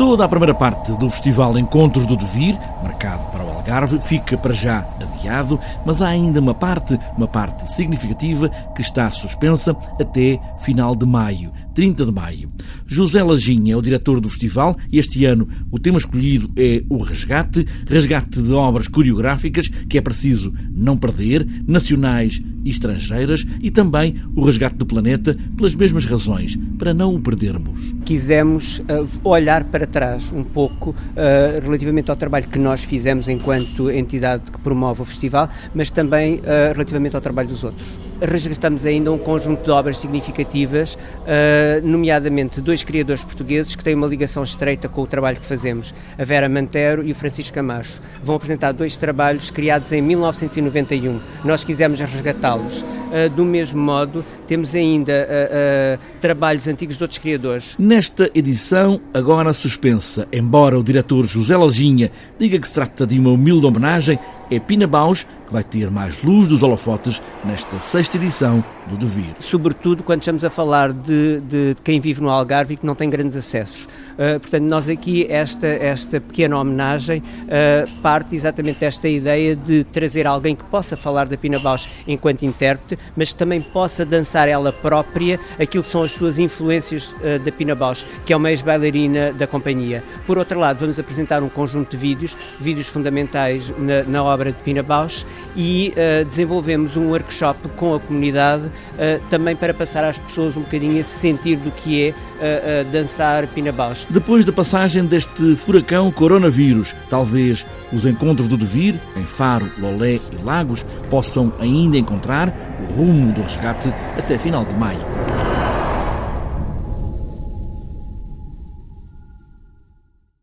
Toda a primeira parte do Festival Encontros do Devir, marcado para o Algarve, fica para já adiado, mas há ainda uma parte, uma parte significativa, que está suspensa até final de maio, 30 de maio. José Lajinha é o diretor do festival e este ano o tema escolhido é o resgate, resgate de obras coreográficas que é preciso não perder, nacionais e estrangeiras, e também o resgate do planeta pelas mesmas razões, para não o perdermos. Quisemos uh, olhar para trás um pouco uh, relativamente ao trabalho que nós fizemos enquanto entidade que promove o festival, mas também uh, relativamente ao trabalho dos outros. Resgatamos ainda um conjunto de obras significativas, nomeadamente dois criadores portugueses que têm uma ligação estreita com o trabalho que fazemos, a Vera Mantero e o Francisco Camacho. Vão apresentar dois trabalhos criados em 1991. Nós quisemos resgatá-los. do mesmo modo, temos ainda trabalhos antigos de outros criadores. Nesta edição, agora suspensa, embora o diretor José Lajinha diga que se trata de uma humilde homenagem, é Pina Baus vai ter mais luz dos holofotes nesta sexta edição do Devir. Sobretudo quando estamos a falar de, de, quem vive no Algarve e que não tem grandes acessos. Uh, portanto, nós aqui, esta, esta pequena homenagem uh, parte exatamente desta ideia de trazer alguém que possa falar da Pina Bausch enquanto intérprete, mas que também possa dançar ela própria aquilo que são as suas influências uh, da Pina Bausch, que é uma ex-bailarina da companhia. Por outro lado, vamos apresentar um conjunto de vídeos, vídeos fundamentais na, na obra de Pina Bausch e uh, desenvolvemos um workshop com a comunidade uh, também para passar às pessoas um bocadinho esse sentir do que é uh, dançar Pina Bausch. Depois da passagem deste furacão coronavírus, talvez os encontros do Devir, em Faro, Lolé e Lagos, possam ainda encontrar o rumo do resgate até final de maio.